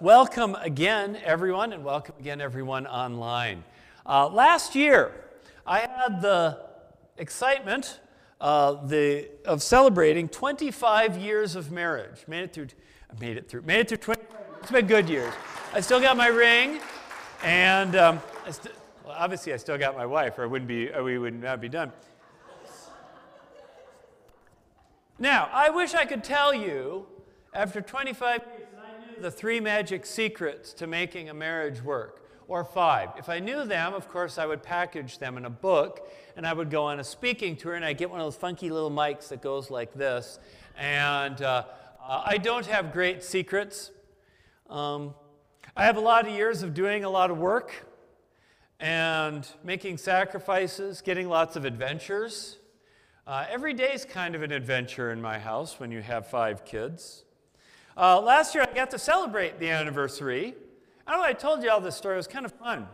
Welcome again, everyone, and welcome again, everyone online. Uh, last year, I had the excitement uh, the, of celebrating 25 years of marriage. Made it through, made it through, made it through 20. It's been good years. I still got my ring, and um, st- well, obviously I still got my wife, or I wouldn't be, we would not be done. Now, I wish I could tell you, after 25 years, the three magic secrets to making a marriage work, or five. If I knew them, of course, I would package them in a book and I would go on a speaking tour and I'd get one of those funky little mics that goes like this. And uh, uh, I don't have great secrets. Um, I have a lot of years of doing a lot of work and making sacrifices, getting lots of adventures. Uh, every day is kind of an adventure in my house when you have five kids. Uh, last year, I got to celebrate the anniversary. I don't know, I told you all this story. It was kind of fun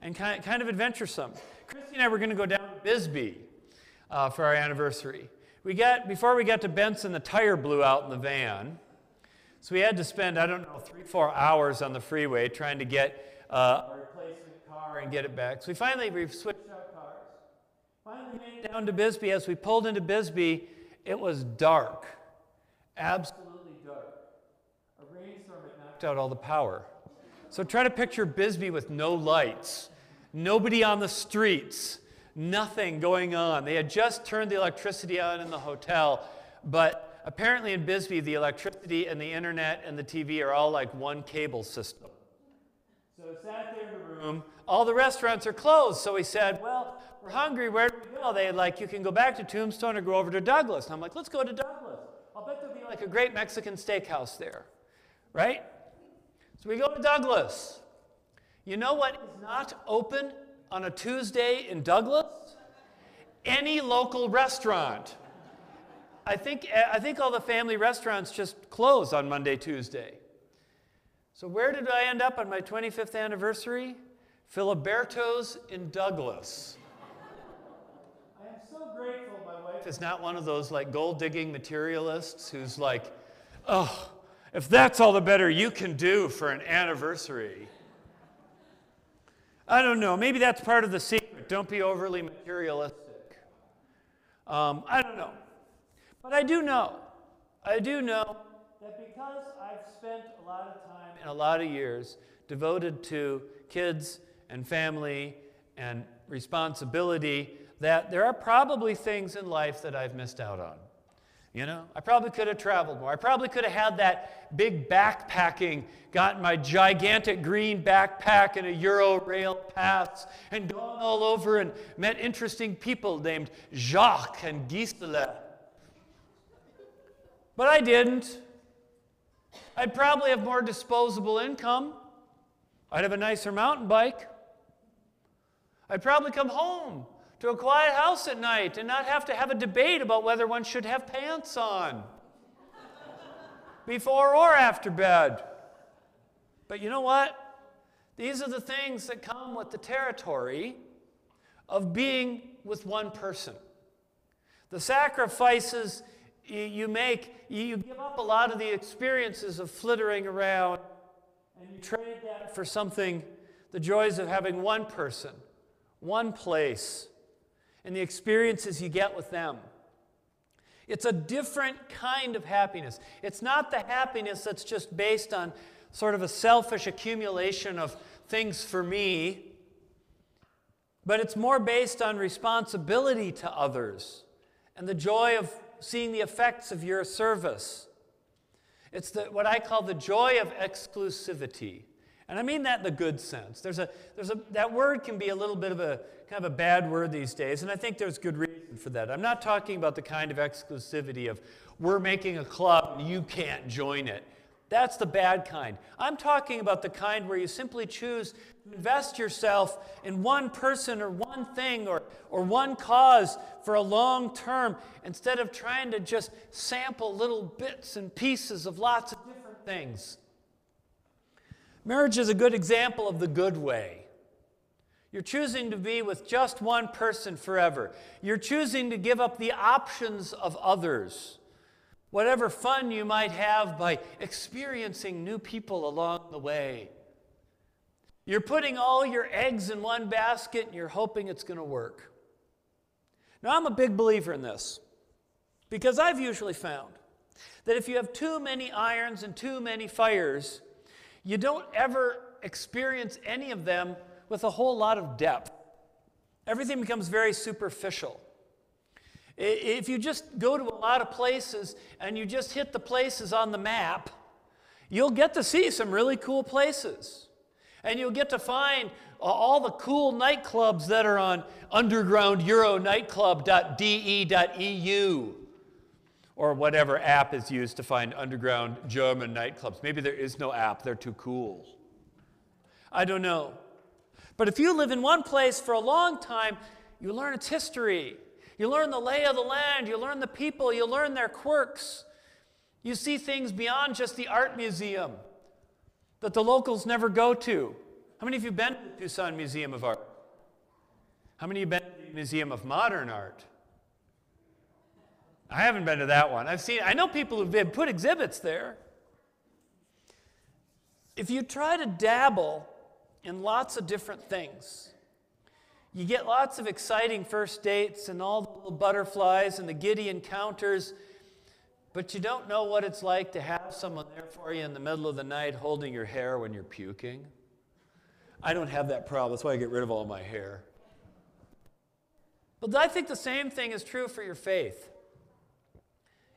and kind, kind of adventuresome. Christy and I were going to go down to Bisbee uh, for our anniversary. We got, before we got to Benson, the tire blew out in the van. So we had to spend, I don't know, three, four hours on the freeway trying to get uh, a replacement car and get it back. So we finally we switched out cars. Finally made it down to Bisbee. As we pulled into Bisbee, it was dark. Absolutely knocked out all the power. So try to picture Bisbee with no lights, nobody on the streets, nothing going on. They had just turned the electricity on in the hotel, but apparently in Bisbee, the electricity and the internet and the TV are all like one cable system. So sat there in the room. All the restaurants are closed. So we said, Well, we're hungry. Where do we go? They like, You can go back to Tombstone or go over to Douglas. And I'm like, Let's go to Douglas. I'll bet there'll be like a great Mexican steakhouse there, right? So we go to Douglas. You know what is not open on a Tuesday in Douglas? Any local restaurant. I think, I think all the family restaurants just close on Monday, Tuesday. So, where did I end up on my 25th anniversary? Filiberto's in Douglas. I am so grateful my wife is not one of those like gold digging materialists who's like, oh, if that's all the better you can do for an anniversary. I don't know. Maybe that's part of the secret. Don't be overly materialistic. Um, I don't know. But I do know. I do know that because I've spent a lot of time and a lot of years devoted to kids and family and responsibility, that there are probably things in life that I've missed out on. You know, I probably could have traveled more. I probably could have had that big backpacking, gotten my gigantic green backpack and a Euro rail pass, and gone all over and met interesting people named Jacques and Gisela. But I didn't. I'd probably have more disposable income. I'd have a nicer mountain bike. I'd probably come home to a quiet house at night and not have to have a debate about whether one should have pants on before or after bed. But you know what? These are the things that come with the territory of being with one person. The sacrifices you make, you give up a lot of the experiences of flittering around and you trade that for something, the joys of having one person, one place, and the experiences you get with them. It's a different kind of happiness. It's not the happiness that's just based on sort of a selfish accumulation of things for me, but it's more based on responsibility to others and the joy of seeing the effects of your service. It's the, what I call the joy of exclusivity. And I mean that in the good sense. There's a, there's a, that word can be a little bit of a kind of a bad word these days, and I think there's good reason for that. I'm not talking about the kind of exclusivity of we're making a club and you can't join it. That's the bad kind. I'm talking about the kind where you simply choose to invest yourself in one person or one thing or, or one cause for a long term instead of trying to just sample little bits and pieces of lots of different things. Marriage is a good example of the good way. You're choosing to be with just one person forever. You're choosing to give up the options of others. whatever fun you might have by experiencing new people along the way. You're putting all your eggs in one basket and you're hoping it's going to work. Now, I'm a big believer in this because I've usually found that if you have too many irons and too many fires, you don't ever experience any of them with a whole lot of depth. Everything becomes very superficial. If you just go to a lot of places and you just hit the places on the map, you'll get to see some really cool places and you'll get to find all the cool nightclubs that are on undergroundeuro.nightclub.de.eu or whatever app is used to find underground German nightclubs. Maybe there is no app, they're too cool. I don't know. But if you live in one place for a long time, you learn its history. You learn the lay of the land, you learn the people, you learn their quirks. You see things beyond just the art museum that the locals never go to. How many of you have been to the Tucson Museum of Art? How many of you have been to the Museum of Modern Art? I haven't been to that one. I've seen I know people who've been, put exhibits there. If you try to dabble in lots of different things, you get lots of exciting first dates and all the little butterflies and the giddy encounters but you don't know what it's like to have someone there for you in the middle of the night holding your hair when you're puking. I don't have that problem. That's why I get rid of all my hair. But I think the same thing is true for your faith.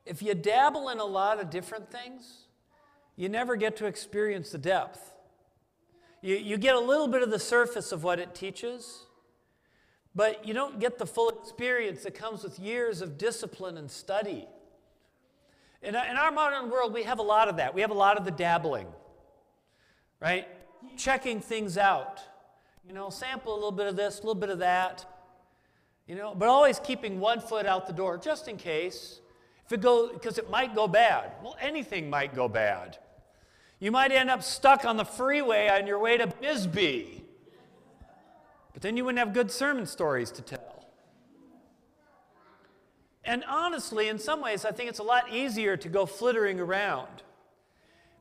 If you dabble in a lot of different things, you never get to experience the depth. You, you get a little bit of the surface of what it teaches, but you don't get the full experience that comes with years of discipline and study. In, in our modern world, we have a lot of that. We have a lot of the dabbling, right? Checking things out. You know, sample a little bit of this, a little bit of that. You know, but always keeping one foot out the door just in case. Because it might go bad. Well, anything might go bad. You might end up stuck on the freeway on your way to Bisbee. But then you wouldn't have good sermon stories to tell. And honestly, in some ways, I think it's a lot easier to go flittering around.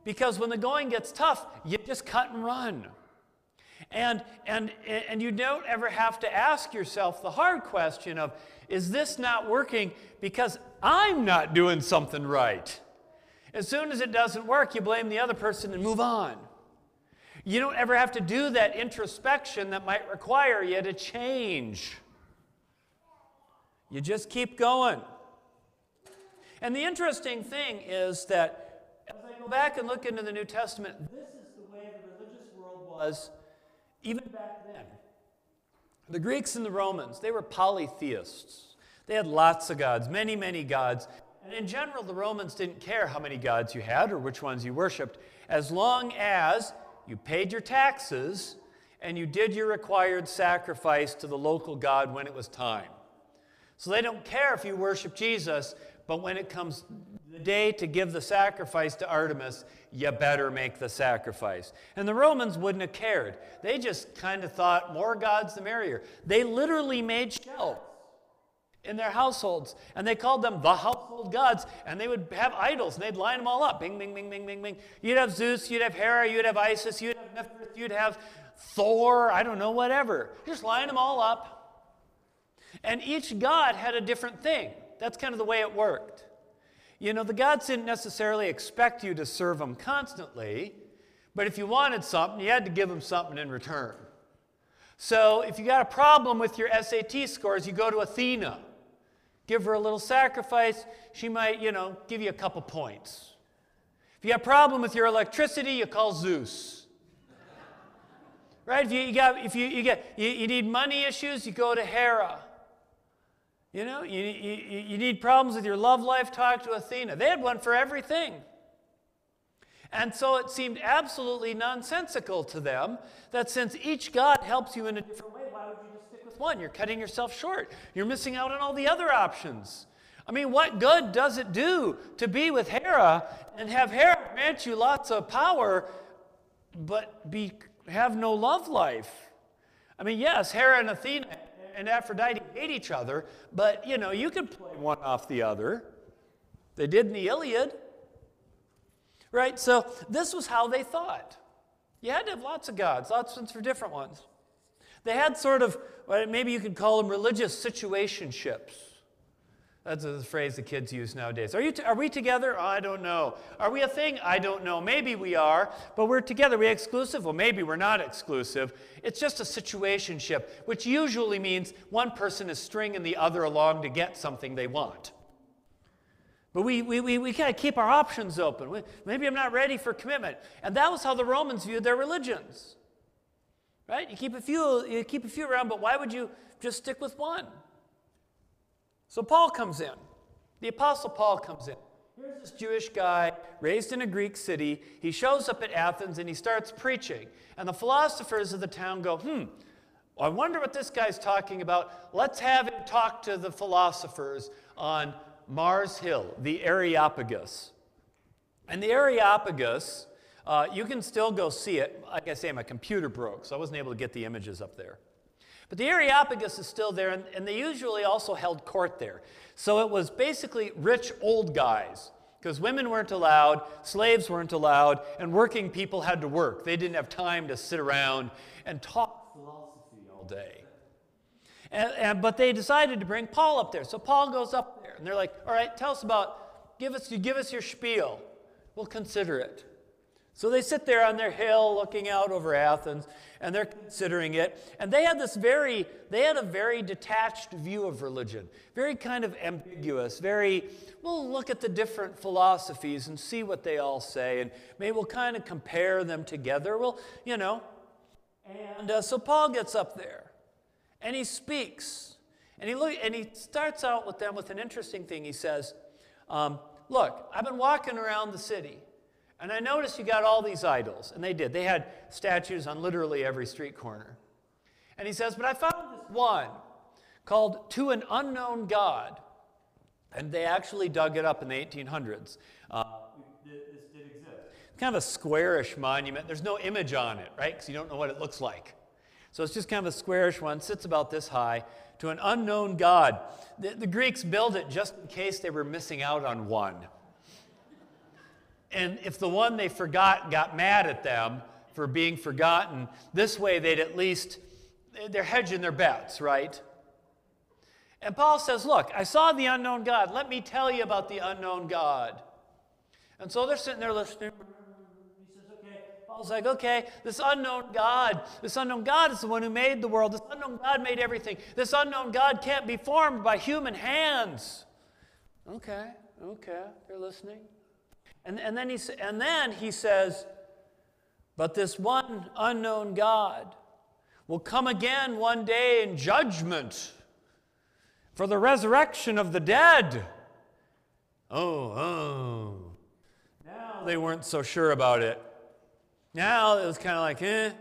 Because when the going gets tough, you just cut and run. And, and, and you don't ever have to ask yourself the hard question of, is this not working because I'm not doing something right? As soon as it doesn't work, you blame the other person and move on. You don't ever have to do that introspection that might require you to change. You just keep going. And the interesting thing is that as I go back and look into the New Testament, this is the way the religious world was even back then. The Greeks and the Romans, they were polytheists. They had lots of gods, many, many gods. And in general, the Romans didn't care how many gods you had or which ones you worshiped, as long as you paid your taxes and you did your required sacrifice to the local god when it was time. So they don't care if you worship Jesus, but when it comes the day to give the sacrifice to Artemis, you better make the sacrifice. And the Romans wouldn't have cared. They just kind of thought more gods the merrier. They literally made shelves in their households, and they called them the household gods, and they would have idols, and they'd line them all up. Bing, bing, bing, bing, bing, bing. You'd have Zeus, you'd have Hera, you'd have Isis, you'd have Mithras, you'd have Thor, I don't know, whatever. Just line them all up. And each god had a different thing. That's kind of the way it worked. You know, the gods didn't necessarily expect you to serve them constantly, but if you wanted something, you had to give them something in return. So if you got a problem with your SAT scores, you go to Athena. Give her a little sacrifice, she might, you know, give you a couple points. If you have a problem with your electricity, you call Zeus. right? If you, you got, if you, you, get, you, you need money issues, you go to Hera. You know, you, you, you need problems with your love life, talk to Athena. They had one for everything. And so it seemed absolutely nonsensical to them that since each God helps you in a different way, why would you just stick with one? You're cutting yourself short. You're missing out on all the other options. I mean, what good does it do to be with Hera and have Hera grant you lots of power, but be, have no love life? I mean, yes, Hera and Athena and Aphrodite hate each other, but you know, you could play one off the other. They did in the Iliad. Right? So this was how they thought. You had to have lots of gods, lots of for different ones. They had sort of, maybe you could call them religious situationships. That's the phrase the kids use nowadays. Are, you t- are we together? Oh, I don't know. Are we a thing? I don't know. Maybe we are, but we're together. Are we exclusive? Well, maybe we're not exclusive. It's just a situationship, which usually means one person is stringing the other along to get something they want. But we, we, we, we kind of keep our options open. We, maybe I'm not ready for commitment. And that was how the Romans viewed their religions. Right? You keep a few, you keep a few around, but why would you just stick with one? So Paul comes in. The Apostle Paul comes in. Here's this Jewish guy raised in a Greek city. He shows up at Athens and he starts preaching. And the philosophers of the town go, hmm, I wonder what this guy's talking about. Let's have him talk to the philosophers on Mars Hill, the Areopagus. And the Areopagus, uh, you can still go see it. Like I say, my computer broke, so I wasn't able to get the images up there. But the Areopagus is still there, and, and they usually also held court there. So it was basically rich old guys, because women weren't allowed, slaves weren't allowed, and working people had to work. They didn't have time to sit around and talk philosophy all day. And, and, but they decided to bring Paul up there. So Paul goes up there, and they're like, all right, tell us about, give us, give us your spiel. We'll consider it. So they sit there on their hill looking out over Athens and they're considering it. And they had this very, they had a very detached view of religion, very kind of ambiguous, very, we'll look at the different philosophies and see what they all say and maybe we'll kind of compare them together. Well, you know. And uh, so Paul gets up there and he speaks and he, look, and he starts out with them with an interesting thing. He says, um, Look, I've been walking around the city. And I noticed you got all these idols. And they did. They had statues on literally every street corner. And he says, But I found this one called To an Unknown God. And they actually dug it up in the 1800s. Uh, this did exist. Kind of a squarish monument. There's no image on it, right? Because you don't know what it looks like. So it's just kind of a squarish one, sits about this high, to an unknown God. The, the Greeks built it just in case they were missing out on one. And if the one they forgot got mad at them for being forgotten, this way they'd at least, they're hedging their bets, right? And Paul says, Look, I saw the unknown God. Let me tell you about the unknown God. And so they're sitting there listening. He says, Okay. Paul's like, Okay, this unknown God, this unknown God is the one who made the world. This unknown God made everything. This unknown God can't be formed by human hands. Okay, okay, they're listening. And, and, then, he, and then he says, But this one unknown God will come again one day in judgment for the resurrection of the dead. Oh, oh. Now they weren't so sure about it. Now it was kind of like, eh.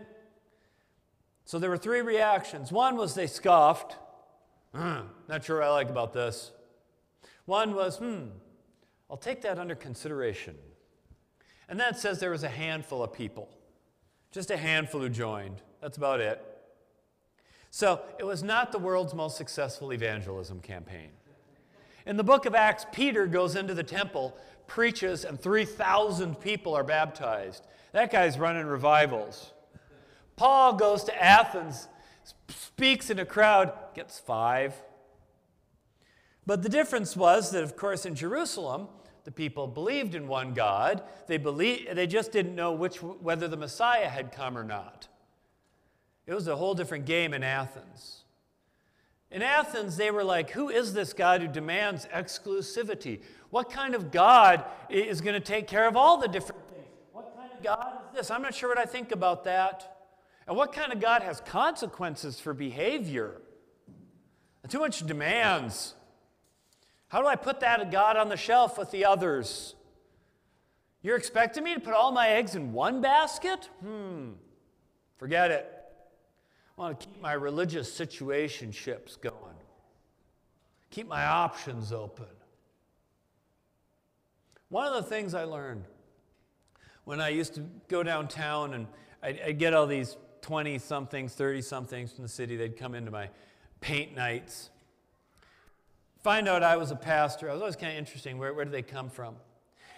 So there were three reactions. One was they scoffed. Hmm, not sure what I like about this. One was, hmm, I'll take that under consideration. And that says there was a handful of people, just a handful who joined. That's about it. So it was not the world's most successful evangelism campaign. In the book of Acts, Peter goes into the temple, preaches, and 3,000 people are baptized. That guy's running revivals. Paul goes to Athens, speaks in a crowd, gets five. But the difference was that, of course, in Jerusalem, the people believed in one God. They, believed, they just didn't know which, whether the Messiah had come or not. It was a whole different game in Athens. In Athens, they were like, Who is this God who demands exclusivity? What kind of God is going to take care of all the different things? What kind of God is this? I'm not sure what I think about that. And what kind of God has consequences for behavior? Too much demands. How do I put that God on the shelf with the others? You're expecting me to put all my eggs in one basket? Hmm, forget it. I want to keep my religious situationships going, keep my options open. One of the things I learned when I used to go downtown and I'd, I'd get all these 20 somethings, 30 somethings from the city, they'd come into my paint nights. Find out I was a pastor. I was always kind of interesting. Where, where did they come from?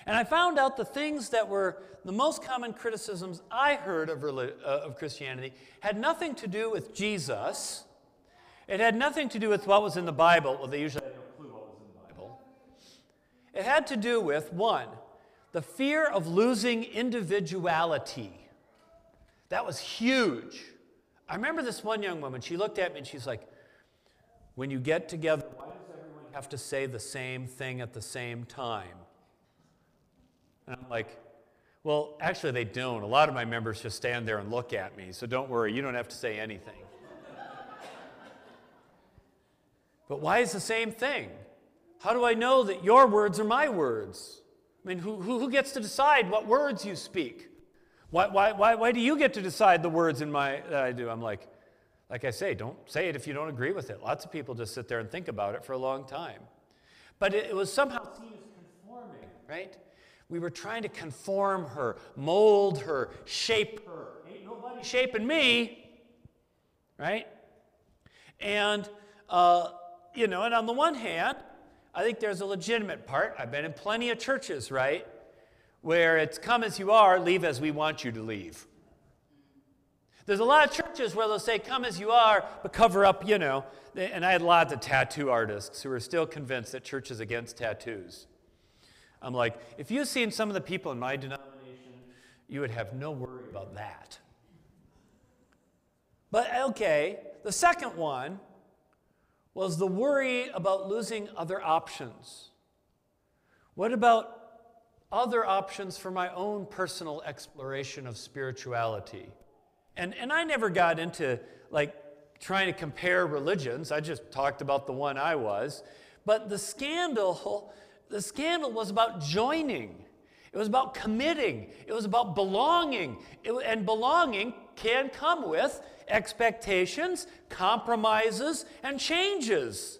And I found out the things that were the most common criticisms I heard of, uh, of Christianity had nothing to do with Jesus. It had nothing to do with what was in the Bible. Well, they usually had no clue what was in the Bible. It had to do with, one, the fear of losing individuality. That was huge. I remember this one young woman, she looked at me and she's like, When you get together, have to say the same thing at the same time? And I'm like, Well, actually, they don't. A lot of my members just stand there and look at me, so don't worry, you don't have to say anything. but why is the same thing? How do I know that your words are my words? I mean, who, who, who gets to decide what words you speak? Why, why, why, why do you get to decide the words in my that I do? I'm like, like I say, don't say it if you don't agree with it. Lots of people just sit there and think about it for a long time. But it, was somehow seen as conforming, right? We were trying to conform her, mold her, shape her. Ain't nobody shaping me, right? And, uh, you know, and on the one hand, I think there's a legitimate part. I've been in plenty of churches, right? where it's come as you are, leave as we want you to leave. There's a lot of churches where they'll say, come as you are, but cover up, you know. And I had lots of tattoo artists who are still convinced that church is against tattoos. I'm like, if you've seen some of the people in my denomination, you would have no worry about that. But okay, the second one was the worry about losing other options. What about other options for my own personal exploration of spirituality. And, and I never got into like trying to compare religions. I just talked about the one I was. But the scandal, the scandal was about joining. It was about committing. It was about belonging. It, and belonging can come with expectations, compromises, and changes.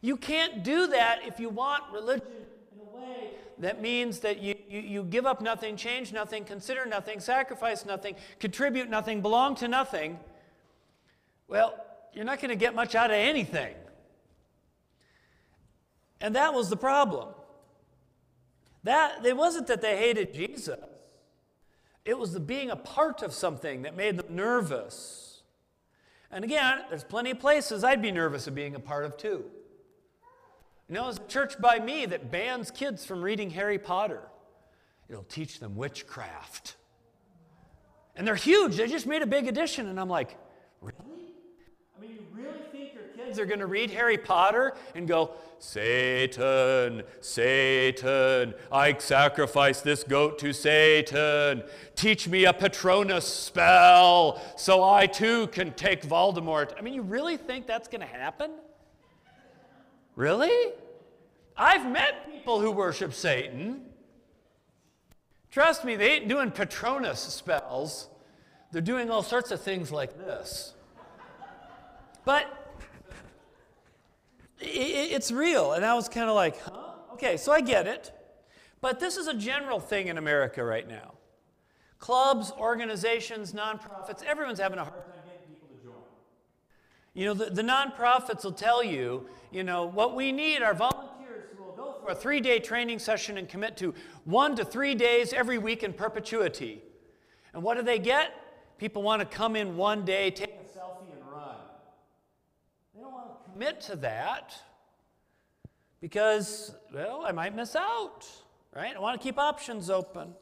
You can't do that if you want religion that means that you, you, you, give up nothing, change nothing, consider nothing, sacrifice nothing, contribute nothing, belong to nothing, well, you're not going to get much out of anything. And that was the problem. That it wasn't that they hated Jesus. It was the being a part of something that made them nervous. And again, there's plenty of places I'd be nervous of being a part of too. You know, there's a church by me that bans kids from reading Harry Potter. It'll teach them witchcraft. And they're huge. They just made a big addition. And I'm like, really? I mean, you really think your kids are going to read Harry Potter and go, Satan, Satan, I sacrifice this goat to Satan. Teach me a Patronus spell so I too can take Voldemort. I mean, you really think that's going to happen? Really? I've met people who worship Satan. Trust me, they ain't doing Patronus spells. They're doing all sorts of things like this. But it's real. And I was kind of like, huh? Okay, so I get it. But this is a general thing in America right now. Clubs, organizations, nonprofits, everyone's having a hard time you know, the, the nonprofits will tell you, you know, what we need are volunteers who will go for a three day training session and commit to one to three days every week in perpetuity. And what do they get? People want to come in one day, take a selfie, and run. They don't want to commit to that because, well, I might miss out, right? I want to keep options open.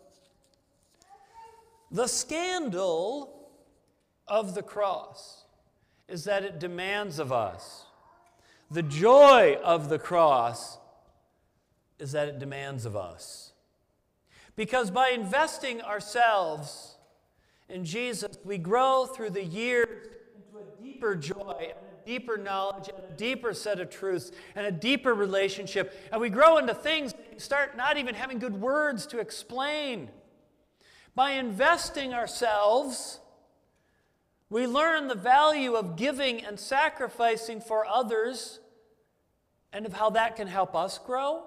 The scandal of the cross is that it demands of us. The joy of the cross is that it demands of us. Because by investing ourselves in Jesus, we grow through the years into a deeper joy a deeper knowledge and a deeper set of truths and a deeper relationship. And we grow into things that start not even having good words to explain. By investing ourselves, we learn the value of giving and sacrificing for others and of how that can help us grow.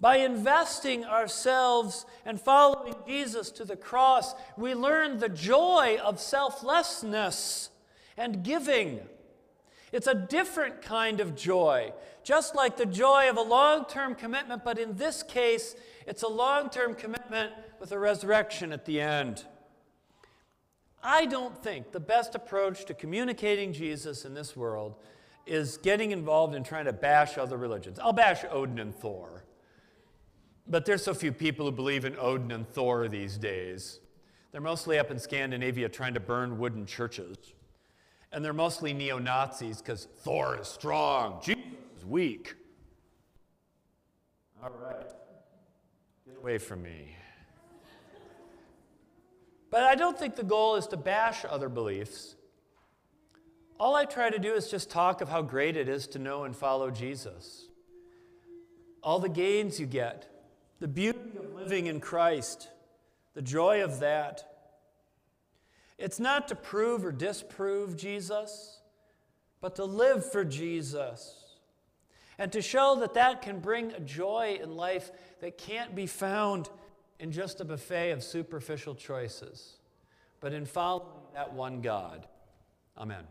By investing ourselves and following Jesus to the cross, we learn the joy of selflessness and giving. It's a different kind of joy, just like the joy of a long term commitment, but in this case, it's a long term commitment with a resurrection at the end. I don't think the best approach to communicating Jesus in this world is getting involved in trying to bash other religions. I'll bash Odin and Thor. But there's so few people who believe in Odin and Thor these days. They're mostly up in Scandinavia trying to burn wooden churches. And they're mostly neo Nazis because Thor is strong, Jesus is weak. All right. Get away from me. But I don't think the goal is to bash other beliefs. All I try to do is just talk of how great it is to know and follow Jesus. All the gains you get, the beauty of living in Christ, the joy of that. It's not to prove or disprove Jesus, but to live for Jesus. And to show that that can bring a joy in life that can't be found in just a buffet of superficial choices, but in following that one God. Amen.